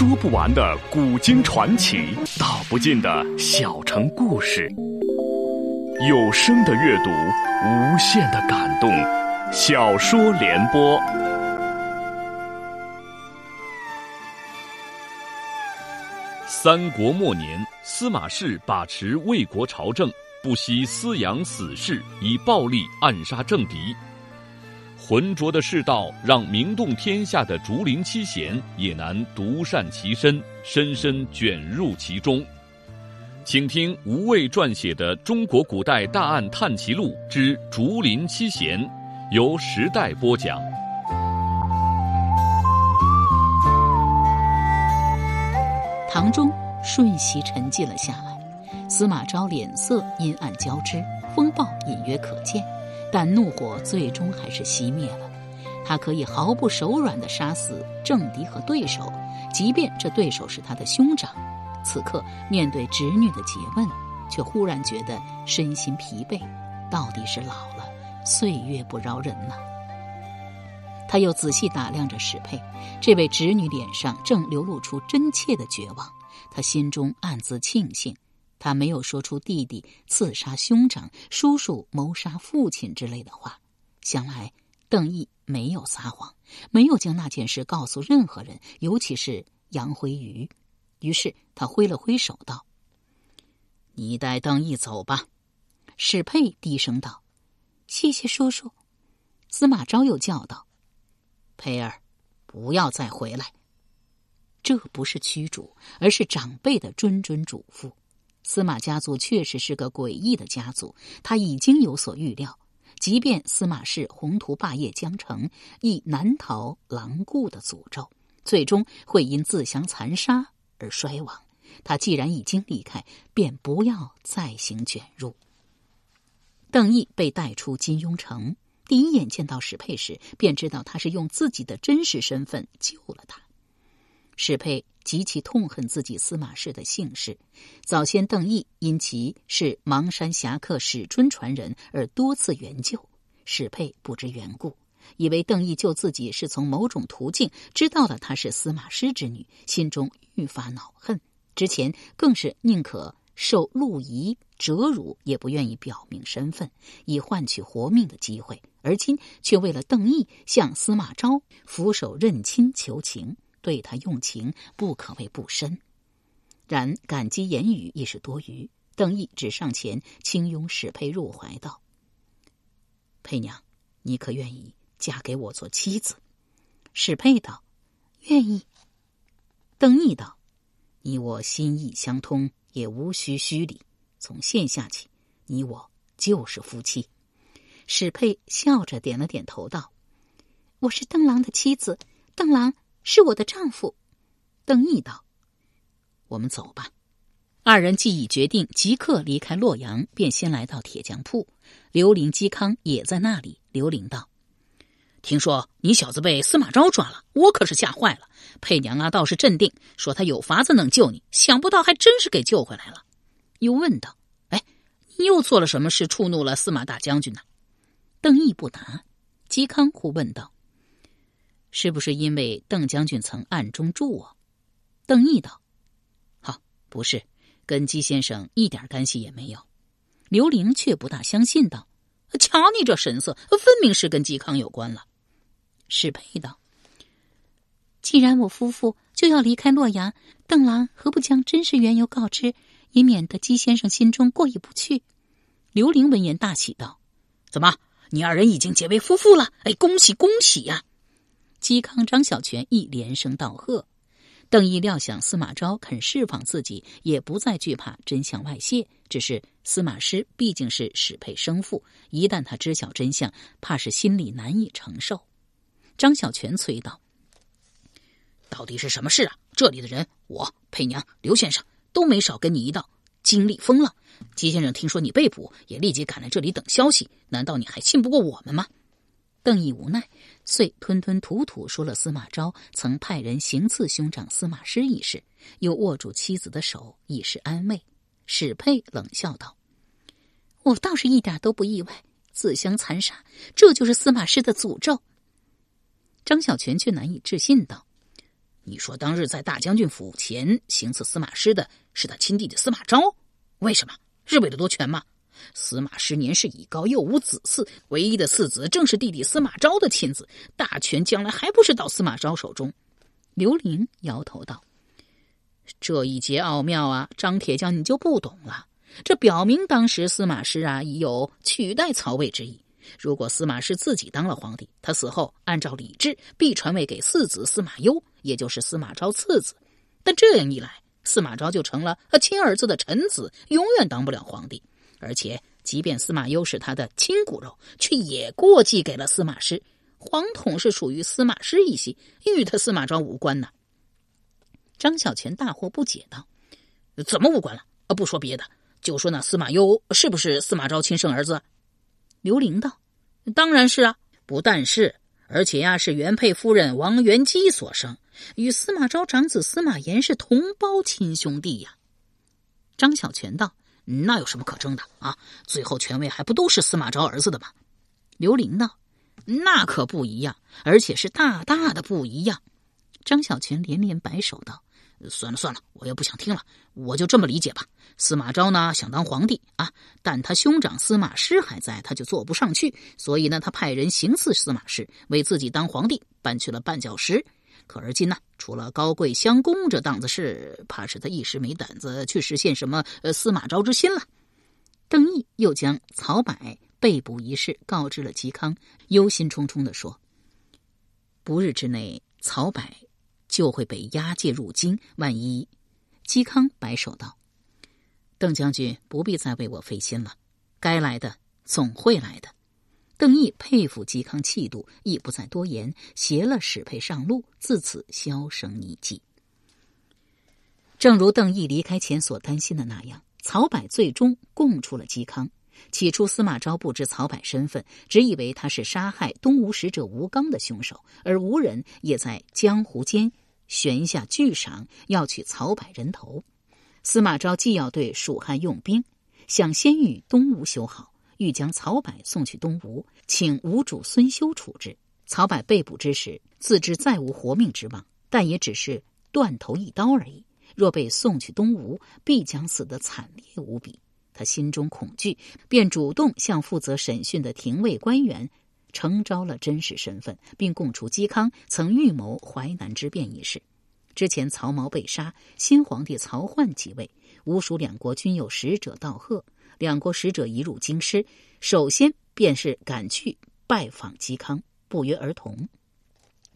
说不完的古今传奇，道不尽的小城故事。有声的阅读，无限的感动。小说联播。三国末年，司马氏把持魏国朝政，不惜私养死士，以暴力暗杀政敌。浑浊的世道，让名动天下的竹林七贤也难独善其身，深深卷入其中。请听吴畏撰写的《中国古代大案探奇录之竹林七贤》，由时代播讲。堂中瞬息沉寂了下来，司马昭脸色阴暗交织，风暴隐约可见。但怒火最终还是熄灭了。他可以毫不手软地杀死政敌和对手，即便这对手是他的兄长。此刻面对侄女的诘问，却忽然觉得身心疲惫。到底是老了，岁月不饶人呐。他又仔细打量着史佩，这位侄女脸上正流露出真切的绝望。他心中暗自庆幸。他没有说出弟弟刺杀兄长、叔叔谋杀父亲之类的话，想来邓毅没有撒谎，没有将那件事告诉任何人，尤其是杨辉瑜。于是他挥了挥手道：“你带邓毅走吧。”史佩低声道：“谢谢叔叔。”司马昭又叫道：“佩儿，不要再回来。”这不是驱逐，而是长辈的谆谆嘱咐。司马家族确实是个诡异的家族，他已经有所预料。即便司马氏宏图霸业将成，亦难逃狼顾的诅咒，最终会因自相残杀而衰亡。他既然已经离开，便不要再行卷入。邓毅被带出金庸城，第一眼见到史佩时，便知道他是用自己的真实身份救了他。史佩极其痛恨自己司马氏的姓氏。早先邓毅因其是邙山侠客史春传人而多次援救，史佩不知缘故，以为邓毅救自己是从某种途径知道了他是司马师之女，心中愈发恼恨。之前更是宁可受陆仪折辱，也不愿意表明身份，以换取活命的机会。而今却为了邓毅向司马昭俯首认亲求情。对他用情不可谓不深，然感激言语亦是多余。邓毅只上前轻拥史佩入怀道：“佩娘，你可愿意嫁给我做妻子？”史佩道：“愿意。”邓毅道：“你我心意相通，也无需虚礼。从现下起，你我就是夫妻。”史佩笑着点了点头道：“我是邓郎的妻子，邓郎。”是我的丈夫，邓毅道：“我们走吧。”二人既已决定即刻离开洛阳，便先来到铁匠铺。刘玲、嵇康也在那里。刘玲道：“听说你小子被司马昭抓了，我可是吓坏了。佩娘啊，倒是镇定，说他有法子能救你，想不到还真是给救回来了。”又问道：“哎，你又做了什么事触怒了司马大将军呢？”邓毅不答。嵇康忽问道。是不是因为邓将军曾暗中助我？邓毅道：“好，不是，跟姬先生一点干系也没有。”刘玲却不大相信道：“瞧你这神色，分明是跟嵇康有关了。”史佩道：“既然我夫妇就要离开洛阳，邓郎何不将真实缘由告知，以免得姬先生心中过意不去？”刘玲闻言大喜道：“怎么，你二人已经结为夫妇了？哎，恭喜恭喜呀！”嵇康、张小泉亦连声道贺。邓毅料想司马昭肯释放自己，也不再惧怕真相外泄。只是司马师毕竟是史佩生父，一旦他知晓真相，怕是心里难以承受。张小泉催道：“到底是什么事啊？这里的人，我、佩娘、刘先生都没少跟你一道经历风浪。姬先生听说你被捕，也立即赶来这里等消息。难道你还信不过我们吗？”邓毅无奈，遂吞吞吐吐说了司马昭曾派人行刺兄长司马师一事，又握住妻子的手以示安慰。史佩冷笑道：“我倒是一点都不意外，自相残杀，这就是司马师的诅咒。”张小泉却难以置信道：“你说当日在大将军府前行刺司马师的是他亲弟弟司马昭，为什么？是为了夺权吗？司马师年事已高，又无子嗣，唯一的次子正是弟弟司马昭的亲子，大权将来还不是到司马昭手中？刘玲摇头道：“这一节奥妙啊，张铁匠你就不懂了。这表明当时司马师啊已有取代曹魏之意。如果司马师自己当了皇帝，他死后按照礼制必传位给四子司马攸，也就是司马昭次子。但这样一来，司马昭就成了他亲儿子的臣子，永远当不了皇帝。而且，即便司马攸是他的亲骨肉，却也过继给了司马师。黄统是属于司马师一系，与他司马昭无关呢。张小泉大惑不解道：“怎么无关了？啊，不说别的，就说那司马攸是不是司马昭亲生儿子？”刘玲道：“当然是啊，不但是，而且呀，是原配夫人王元姬所生，与司马昭长子司马炎是同胞亲兄弟呀。”张小泉道。那有什么可争的啊？最后权位还不都是司马昭儿子的吗？刘玲道：“那可不一样，而且是大大的不一样。”张小泉连连摆手道：“算了算了，我也不想听了，我就这么理解吧。司马昭呢想当皇帝啊，但他兄长司马师还在，他就坐不上去，所以呢他派人行刺司马师，为自己当皇帝搬去了绊脚石。”可而今呢，除了高贵相公这档子事，怕是他一时没胆子去实现什么呃司马昭之心了。邓毅又将曹柏被捕一事告知了嵇康，忧心忡忡的说：“不日之内，曹柏就会被押解入京。万一……”嵇康摆手道：“邓将军不必再为我费心了，该来的总会来的。”邓毅佩服嵇康气度，亦不再多言，携了史佩上路，自此销声匿迹。正如邓毅离开前所担心的那样，曹柏最终供出了嵇康。起初，司马昭不知曹柏身份，只以为他是杀害东吴使者吴刚的凶手，而吴人也在江湖间悬下巨赏，要取曹柏人头。司马昭既要对蜀汉用兵，想先与东吴修好。欲将曹柏送去东吴，请吴主孙休处置。曹柏被捕之时，自知再无活命之望，但也只是断头一刀而已。若被送去东吴，必将死得惨烈无比。他心中恐惧，便主动向负责审讯的廷尉官员呈招了真实身份，并供出嵇康曾预谋淮南之变一事。之前曹髦被杀，新皇帝曹奂即位，吴蜀两国均有使者道贺。两国使者一入京师，首先便是赶去拜访嵇康，不约而同。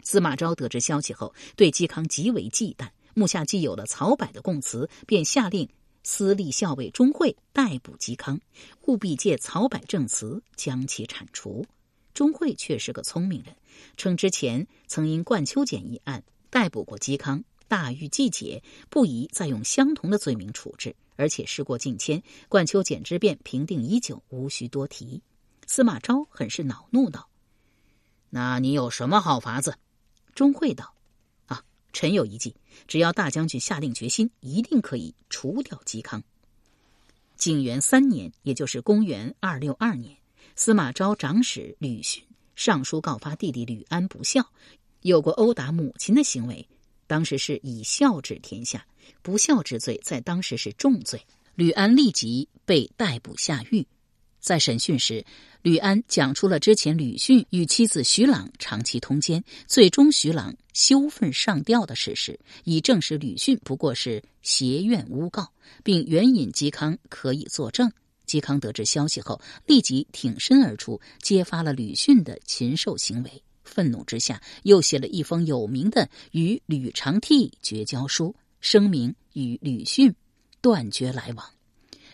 司马昭得知消息后，对嵇康极为忌惮。目下既有了曹柏的供词，便下令私立校尉钟会逮捕嵇康，务必借曹柏证词将其铲除。钟会却是个聪明人，称之前曾因冠秋俭一案逮捕过嵇康，大狱既解，不宜再用相同的罪名处置。而且事过境迁，冠秋简之变平定已久，无需多提。司马昭很是恼怒道：“那你有什么好法子？”钟会道：“啊，臣有一计，只要大将军下定决心，一定可以除掉嵇康。”景元三年，也就是公元二六二年，司马昭长史吕逊上书告发弟弟吕安不孝，有过殴打母亲的行为。当时是以孝治天下，不孝之罪在当时是重罪。吕安立即被逮捕下狱，在审讯时，吕安讲出了之前吕逊与妻子徐朗长期通奸，最终徐朗羞愤上吊的事实，以证实吕逊不过是挟怨诬告，并援引嵇康可以作证。嵇康得知消息后，立即挺身而出，揭发了吕逊的禽兽行为。愤怒之下，又写了一封有名的与吕长替绝交书，声明与吕逊断绝来往。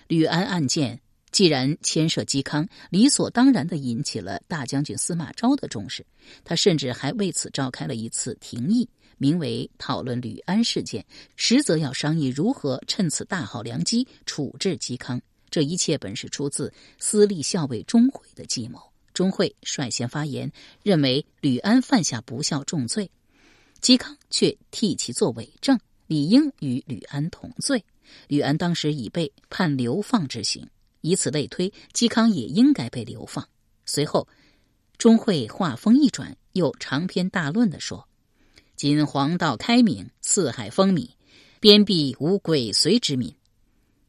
吕安案件既然牵涉嵇康，理所当然的引起了大将军司马昭的重视。他甚至还为此召开了一次廷议，名为“讨论吕安事件”，实则要商议如何趁此大好良机处置嵇康。这一切本是出自私立校尉钟会的计谋。钟会率先发言，认为吕安犯下不孝重罪，嵇康却替其作伪证，理应与吕安同罪。吕安当时已被判流放之刑，以此类推，嵇康也应该被流放。随后，钟会话锋一转，又长篇大论的说：“今黄道开明，四海风靡，边壁无鬼随之民，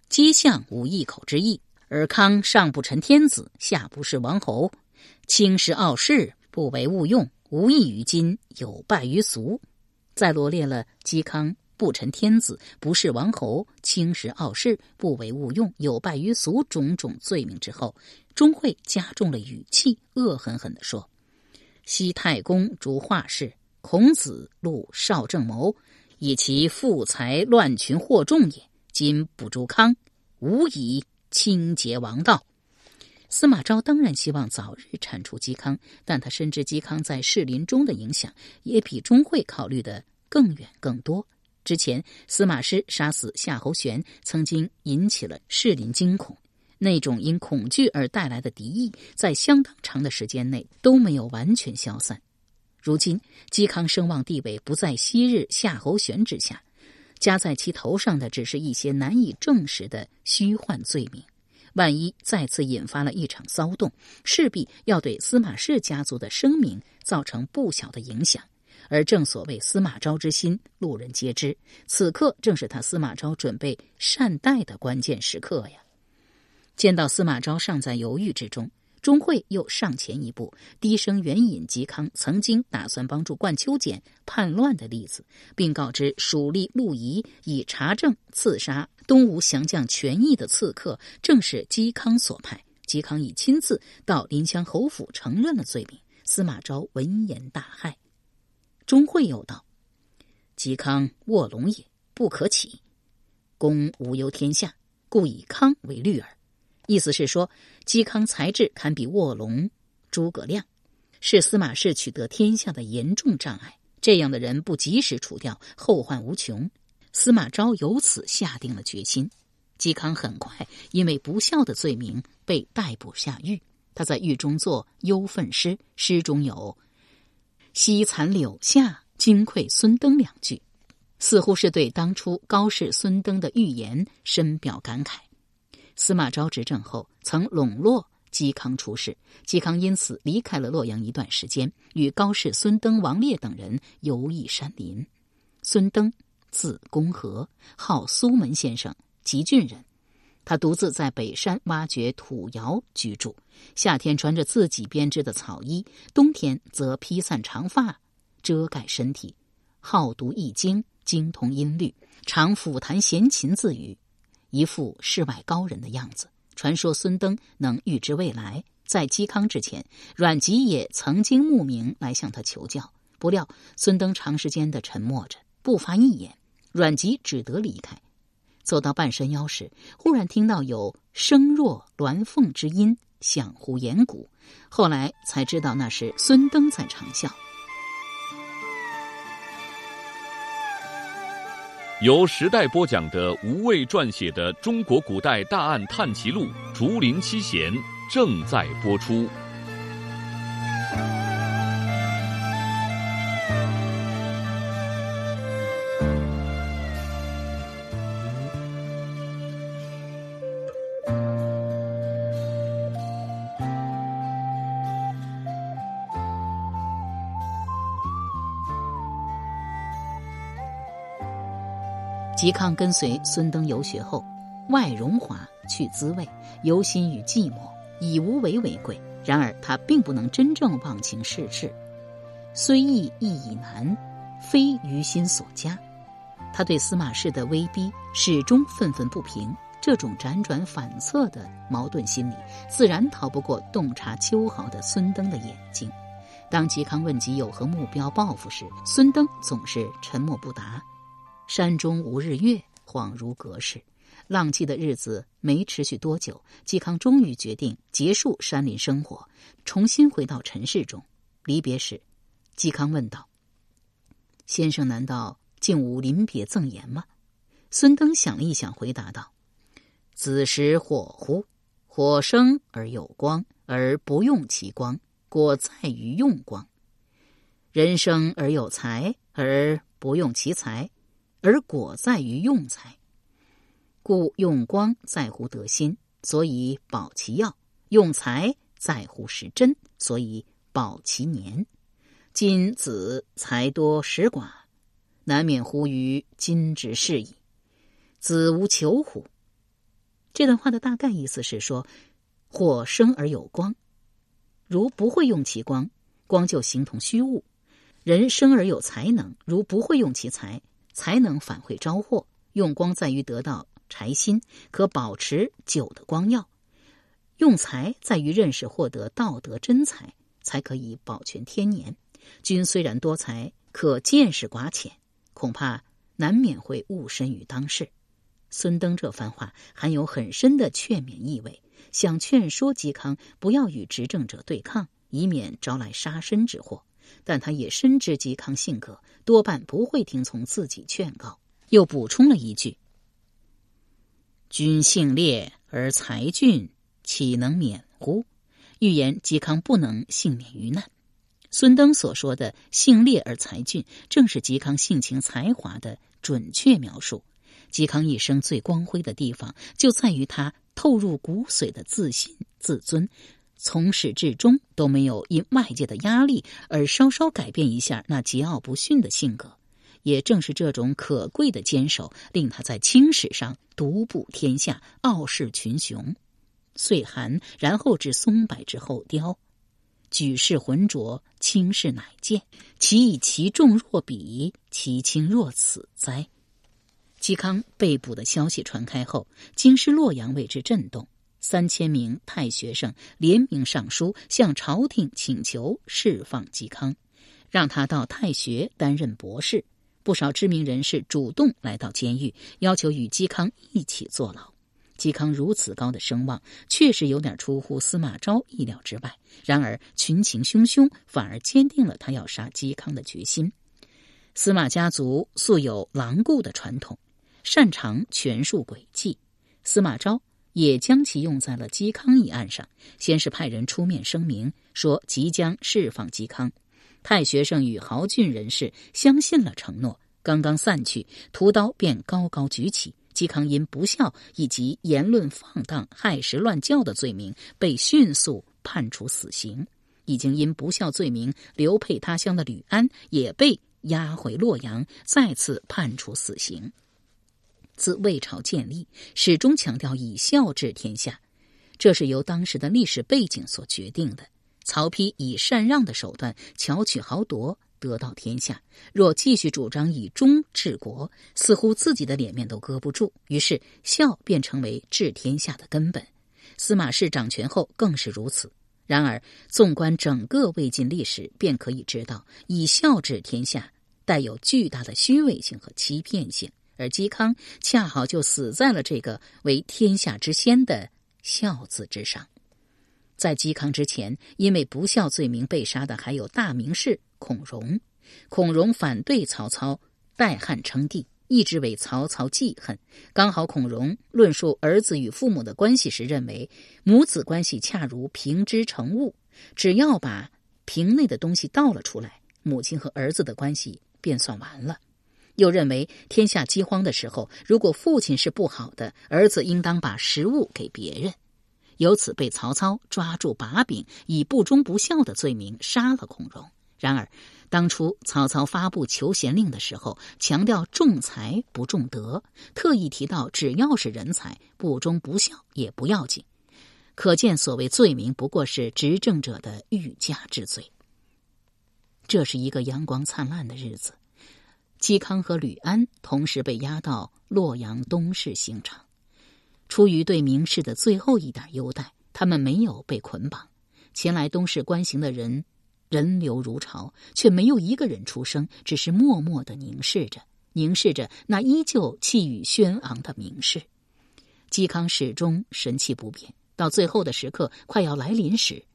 皆向无一口之意。尔康上不成天子，下不是王侯，轻视傲世，不为物用，无益于今，有败于俗。再罗列了嵇康不成天子，不是王侯，轻视傲世，不为物用，有败于俗种种罪名之后，钟会加重了语气，恶狠狠地说：“西太公逐画室，孔子录少正谋，以其富财乱群惑众也。今不诛康，无以。”清洁王道，司马昭当然希望早日铲除嵇康，但他深知嵇康在士林中的影响也比钟会考虑的更远更多。之前司马师杀死夏侯玄，曾经引起了士林惊恐，那种因恐惧而带来的敌意，在相当长的时间内都没有完全消散。如今嵇康声望地位不在昔日夏侯玄之下。加在其头上的只是一些难以证实的虚幻罪名，万一再次引发了一场骚动，势必要对司马氏家族的声名造成不小的影响。而正所谓司马昭之心，路人皆知。此刻正是他司马昭准备善待的关键时刻呀！见到司马昭尚在犹豫之中。钟会又上前一步，低声援引嵇康曾经打算帮助冠秋俭叛乱的例子，并告知蜀吏陆仪以查证刺杀东吴降将权益的刺客正是嵇康所派。嵇康已亲自到临湘侯府承认了罪名。司马昭闻言大骇。钟会又道：“嵇康卧龙也，不可起。公无忧天下，故以康为虑耳。”意思是说，嵇康才智堪比卧龙诸葛亮，是司马氏取得天下的严重障碍。这样的人不及时除掉，后患无穷。司马昭由此下定了决心。嵇康很快因为不孝的罪名被逮捕下狱。他在狱中作忧愤诗，诗中有“惜残柳下，金愧孙登”两句，似乎是对当初高氏孙登的预言深表感慨。司马昭执政后，曾笼络嵇康出仕，嵇康因此离开了洛阳一段时间，与高氏孙登、王烈等人游弋山林。孙登字公和，号苏门先生，吉郡人。他独自在北山挖掘土窑居住，夏天穿着自己编织的草衣，冬天则披散长发遮盖身体，好读易经，精通音律，常抚弹弦琴自娱。一副世外高人的样子。传说孙登能预知未来。在嵇康之前，阮籍也曾经慕名来向他求教。不料孙登长时间的沉默着，不发一言。阮籍只得离开。走到半山腰时，忽然听到有声若鸾凤之音，响乎岩谷。后来才知道那是孙登在长啸。由时代播讲的吴畏撰写的《中国古代大案探奇录·竹林七贤》正在播出。嵇康跟随孙登游学后，外荣华，去滋味，游心与寂寞，以无为为贵。然而他并不能真正忘情世事，虽易亦已难，非于心所加。他对司马氏的威逼始终愤愤不平，这种辗转反侧的矛盾心理，自然逃不过洞察秋毫的孙登的眼睛。当嵇康问及有何目标报复时，孙登总是沉默不答。山中无日月，恍如隔世。浪迹的日子没持续多久，嵇康终于决定结束山林生活，重新回到尘世中。离别时，嵇康问道：“先生难道竟无临别赠言吗？”孙登想了一想，回答道：“子时火乎？火生而有光，而不用其光，果在于用光；人生而有才，而不用其才。”而果在于用才，故用光在乎得心，所以保其药；用才在乎时真，所以保其年。今子才多识寡，难免乎于今之事矣。子无求乎？这段话的大概意思是说：火生而有光，如不会用其光，光就形同虚物；人生而有才能，如不会用其才，才能返回招祸。用光在于得到柴薪，可保持久的光耀；用才在于认识获得道德真才，才可以保全天年。君虽然多才，可见识寡浅，恐怕难免会误身于当世。孙登这番话含有很深的劝勉意味，想劝说嵇康不要与执政者对抗，以免招来杀身之祸。但他也深知嵇康性格多半不会听从自己劝告，又补充了一句：“君性烈而才俊，岂能免乎？”预言嵇康不能幸免于难。孙登所说的“性烈而才俊”，正是嵇康性情才华的准确描述。嵇康一生最光辉的地方，就在于他透入骨髓的自信、自尊，从始至终都没有因外界的压力而稍稍改变一下那桀骜不驯的性格。也正是这种可贵的坚守，令他在青史上独步天下，傲视群雄。岁寒，然后至松柏之后凋，举世浑浊，轻视乃见。其以其重若彼，其轻若此哉？嵇康被捕的消息传开后，京师洛阳为之震动。三千名太学生联名上书，向朝廷请求释放嵇康，让他到太学担任博士。不少知名人士主动来到监狱，要求与嵇康一起坐牢。嵇康如此高的声望，确实有点出乎司马昭意料之外。然而群情汹汹，反而坚定了他要杀嵇康的决心。司马家族素有狼顾的传统。擅长权术诡计，司马昭也将其用在了嵇康一案上。先是派人出面声明说即将释放嵇康，太学生与豪俊人士相信了承诺。刚刚散去，屠刀便高高举起。嵇康因不孝以及言论放荡、害时乱教的罪名，被迅速判处死刑。已经因不孝罪名流配他乡的吕安，也被押回洛阳，再次判处死刑。自魏朝建立，始终强调以孝治天下，这是由当时的历史背景所决定的。曹丕以禅让的手段巧取豪夺，得到天下。若继续主张以忠治国，似乎自己的脸面都搁不住。于是孝便成为治天下的根本。司马氏掌权后更是如此。然而，纵观整个魏晋历史，便可以知道，以孝治天下带有巨大的虚伪性和欺骗性。而嵇康恰好就死在了这个为天下之先的“孝”字之上。在嵇康之前，因为不孝罪名被杀的还有大名士孔融。孔融反对曹操代汉称帝，一直为曹操记恨。刚好孔融论述儿子与父母的关系时，认为母子关系恰如瓶之成物，只要把瓶内的东西倒了出来，母亲和儿子的关系便算完了。又认为天下饥荒的时候，如果父亲是不好的，儿子应当把食物给别人，由此被曹操抓住把柄，以不忠不孝的罪名杀了孔融。然而，当初曹操发布求贤令的时候，强调重才不重德，特意提到只要是人才，不忠不孝也不要紧。可见，所谓罪名不过是执政者的欲加之罪。这是一个阳光灿烂的日子。嵇康和吕安同时被押到洛阳东市刑场，出于对名士的最后一点优待，他们没有被捆绑。前来东市观刑的人人流如潮，却没有一个人出声，只是默默的凝视着，凝视着那依旧气宇轩昂的名士。嵇康始终神气不变，到最后的时刻快要来临时，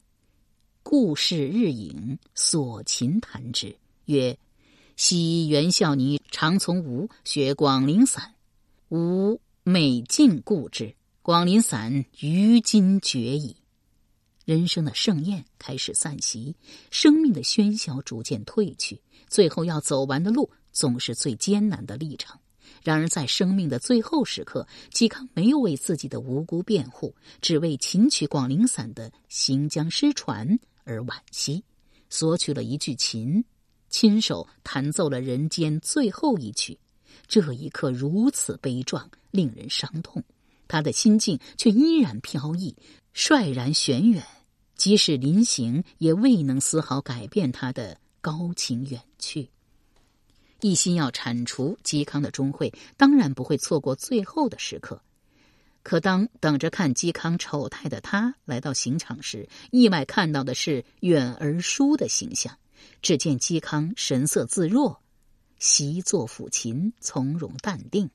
故事日影，所琴弹之，曰。昔袁孝尼常从吴学广陵散，吾每尽顾之。广陵散于今绝矣。人生的盛宴开始散席，生命的喧嚣逐渐褪去，最后要走完的路总是最艰难的历程。然而在生命的最后时刻，嵇康没有为自己的无辜辩护，只为琴曲广陵散的行将失传而惋惜，索取了一句琴。亲手弹奏了人间最后一曲。这一刻如此悲壮，令人伤痛，他的心境却依然飘逸，率然玄远。即使临行，也未能丝毫改变他的高情远去。一心要铲除嵇康的钟会，当然不会错过最后的时刻。可当等着看嵇康丑态的他来到刑场时，意外看到的是远而疏的形象。只见嵇康神色自若，习坐抚琴，从容淡定，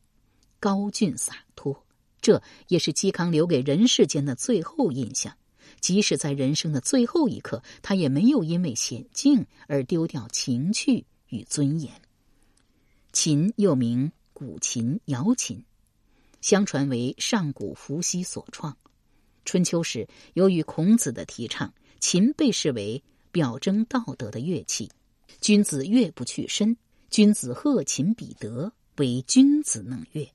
高峻洒脱。这也是嵇康留给人世间的最后印象。即使在人生的最后一刻，他也没有因为险境而丢掉情趣与尊严。琴又名古琴、瑶琴，相传为上古伏羲所创。春秋时，由于孔子的提倡，琴被视为表征道德的乐器。君子乐不去身，君子贺琴比德，为君子能乐。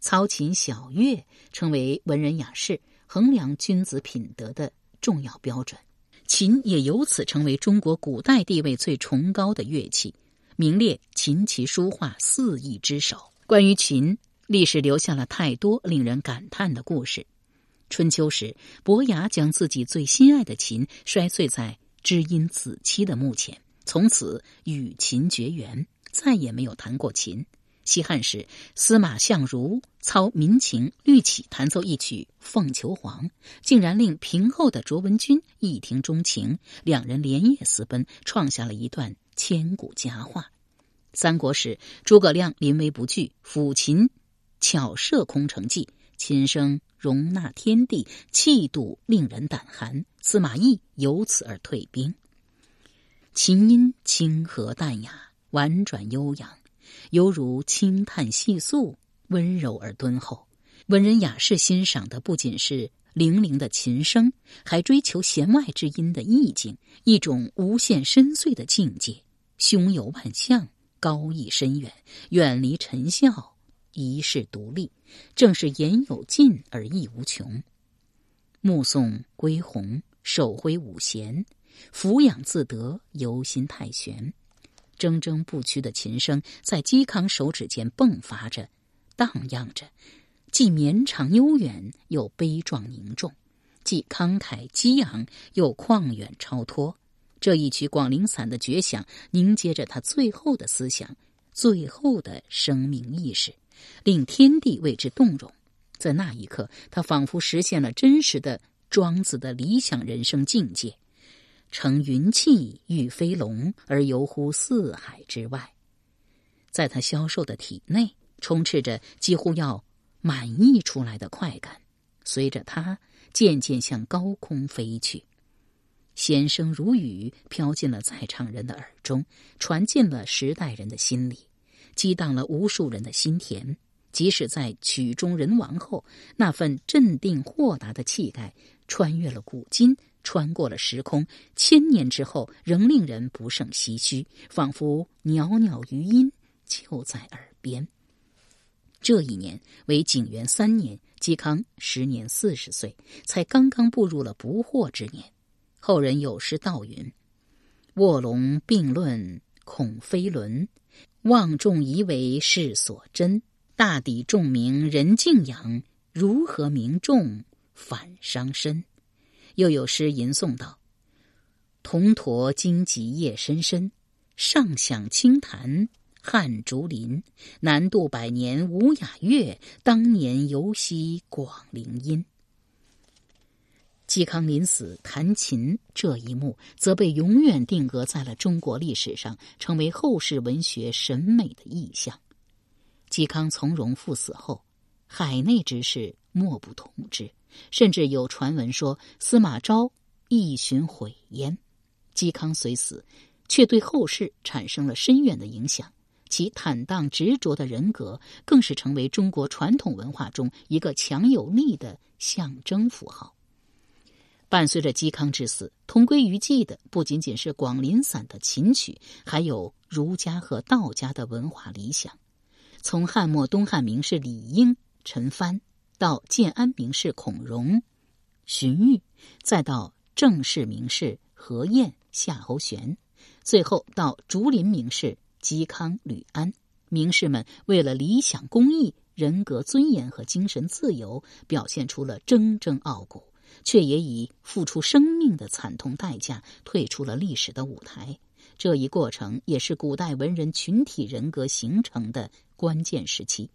操琴小乐成为文人雅士衡量君子品德的重要标准。琴也由此成为中国古代地位最崇高的乐器。名列琴棋书画四艺之首。关于琴，历史留下了太多令人感叹的故事。春秋时，伯牙将自己最心爱的琴摔碎在知音子期的墓前，从此与琴绝缘，再也没有弹过琴。西汉时，司马相如操民琴绿绮弹奏一曲《凤求凰》，竟然令平后的卓文君一听钟情，两人连夜私奔，创下了一段。千古佳话。三国时，诸葛亮临危不惧，抚琴巧设空城计，琴声容纳天地，气度令人胆寒。司马懿由此而退兵。琴音清和淡雅，婉转悠扬，犹如轻叹细诉，温柔而敦厚。文人雅士欣赏的不仅是灵灵的琴声，还追求弦外之音的意境，一种无限深邃的境界。胸有万象，高义深远，远离尘嚣，一世独立，正是言有尽而意无穷。目送归鸿，手挥五弦，俯仰自得，游心太玄。铮铮不屈的琴声在嵇康手指间迸发着，荡漾着，既绵长悠远，又悲壮凝重；既慷慨激昂，又旷远超脱。这一曲《广陵散》的绝响，凝结着他最后的思想、最后的生命意识，令天地为之动容。在那一刻，他仿佛实现了真实的庄子的理想人生境界：乘云气，御飞龙，而游乎四海之外。在他消瘦的体内，充斥着几乎要满溢出来的快感，随着他渐渐向高空飞去。弦声如雨，飘进了在场人的耳中，传进了时代人的心里，激荡了无数人的心田。即使在曲终人亡后，那份镇定豁达的气概，穿越了古今，穿过了时空，千年之后仍令人不胜唏嘘，仿佛袅袅余音就在耳边。这一年为景元三年，嵇康时年四十岁，才刚刚步入了不惑之年。后人有诗道云：“卧龙并论恐飞轮，望众疑为世所真。大抵众名人敬仰，如何名众反伤身？”又有诗吟诵道：“铜驼荆棘夜深深，上响清潭汉竹林。南渡百年无雅乐，当年犹惜广陵音。”嵇康临死弹琴这一幕，则被永远定格在了中国历史上，成为后世文学审美的意象。嵇康从容赴死后，海内之事莫不同之，甚至有传闻说司马昭一寻悔焉。嵇康虽死，却对后世产生了深远的影响。其坦荡执着的人格，更是成为中国传统文化中一个强有力的象征符号。伴随着嵇康之死，同归于尽的不仅仅是《广陵散》的琴曲，还有儒家和道家的文化理想。从汉末东汉名士李英、陈蕃，到建安名士孔融、荀彧，再到正式名士何晏、夏侯玄，最后到竹林名士嵇康、吕安，名士们为了理想公义、人格尊严和精神自由，表现出了铮铮傲骨，却也以付出生命的惨痛代价退出了历史的舞台。这一过程也是古代文人群体人格形成的关键时期。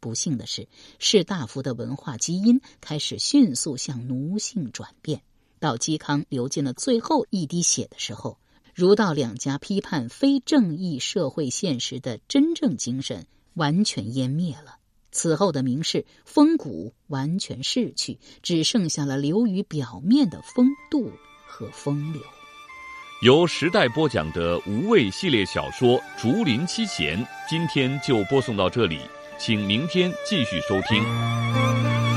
不幸的是，士大夫的文化基因开始迅速向奴性转变。到嵇康流尽了最后一滴血的时候，儒道两家批判非正义社会现实的真正精神完全湮灭了。此后的名士风骨完全逝去，只剩下了流于表面的风度和风流。由时代播讲的无畏系列小说《竹林七贤》，今天就播送到这里，请明天继续收听。